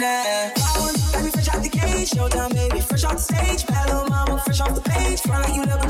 now. I want, got me fresh out the cage, showdown, baby, fresh off the stage, battle mama, fresh off the page, front like you never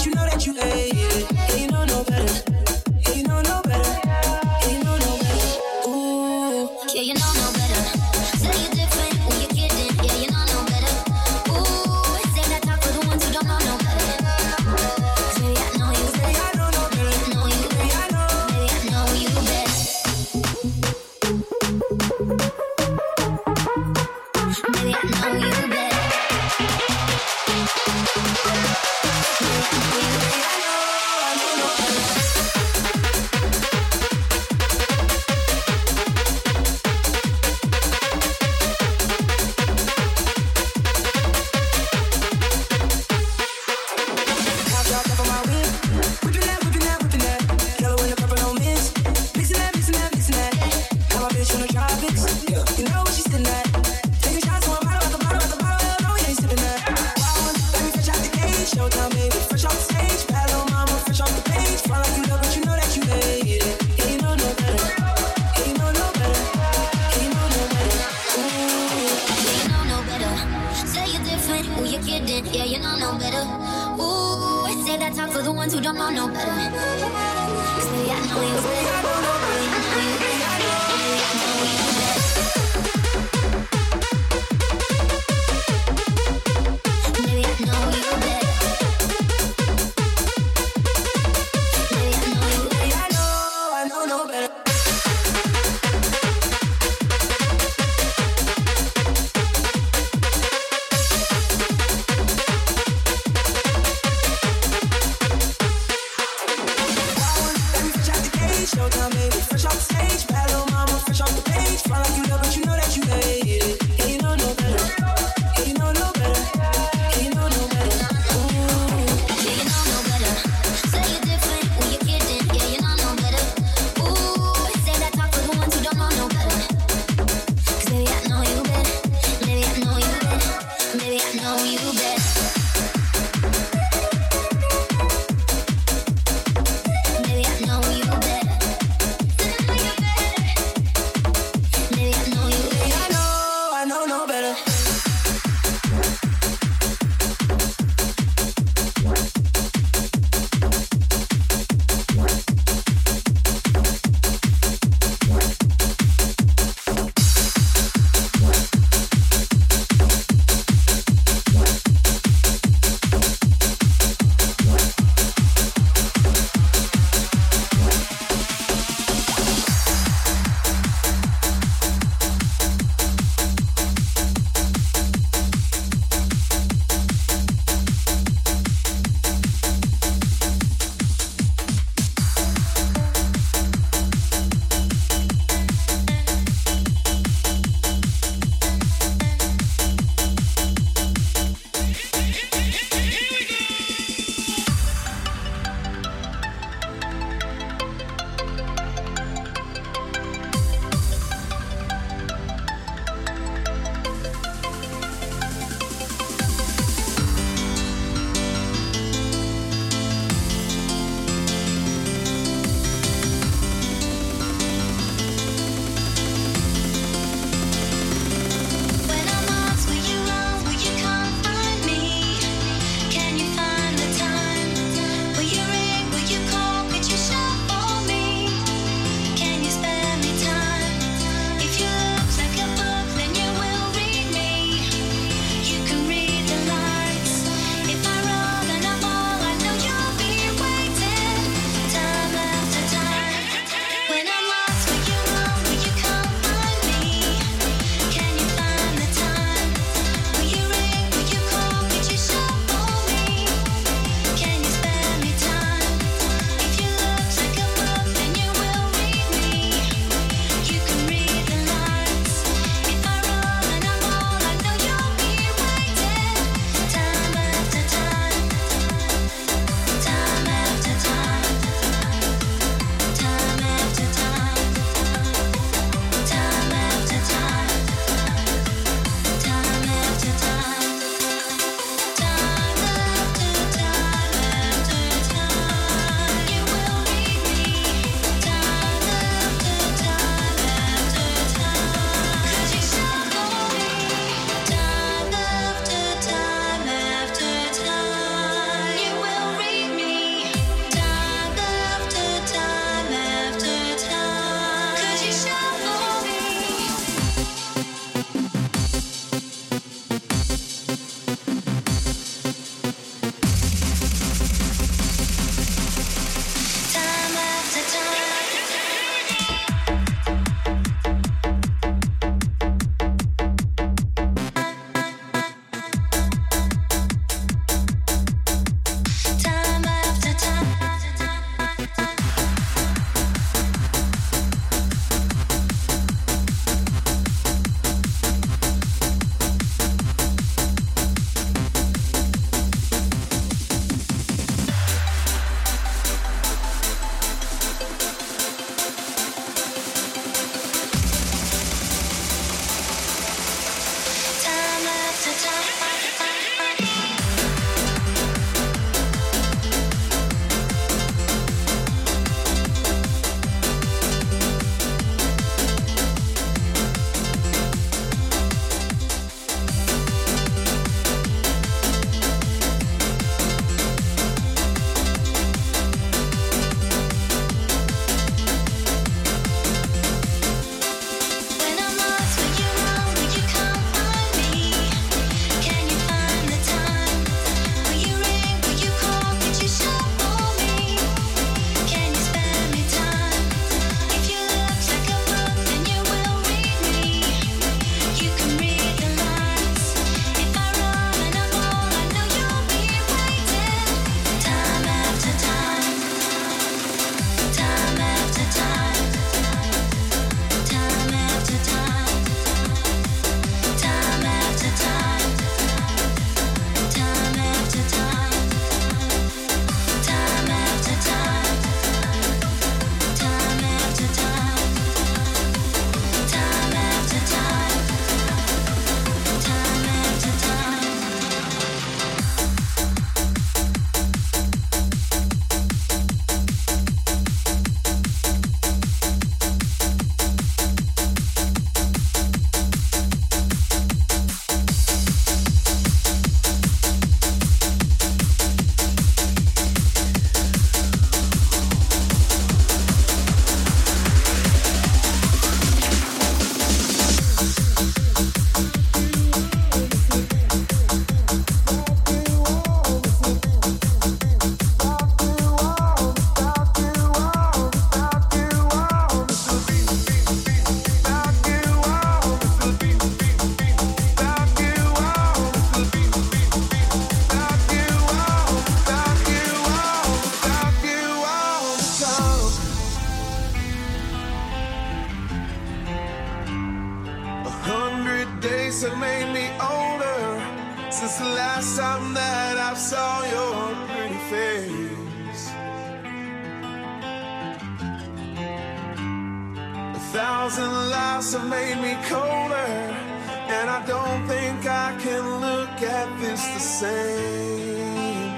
same.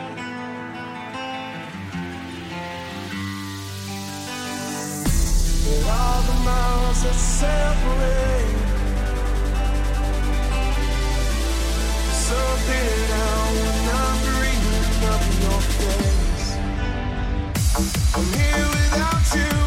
For all the miles that separate, something I'm not breathe of your face. I'm here without you.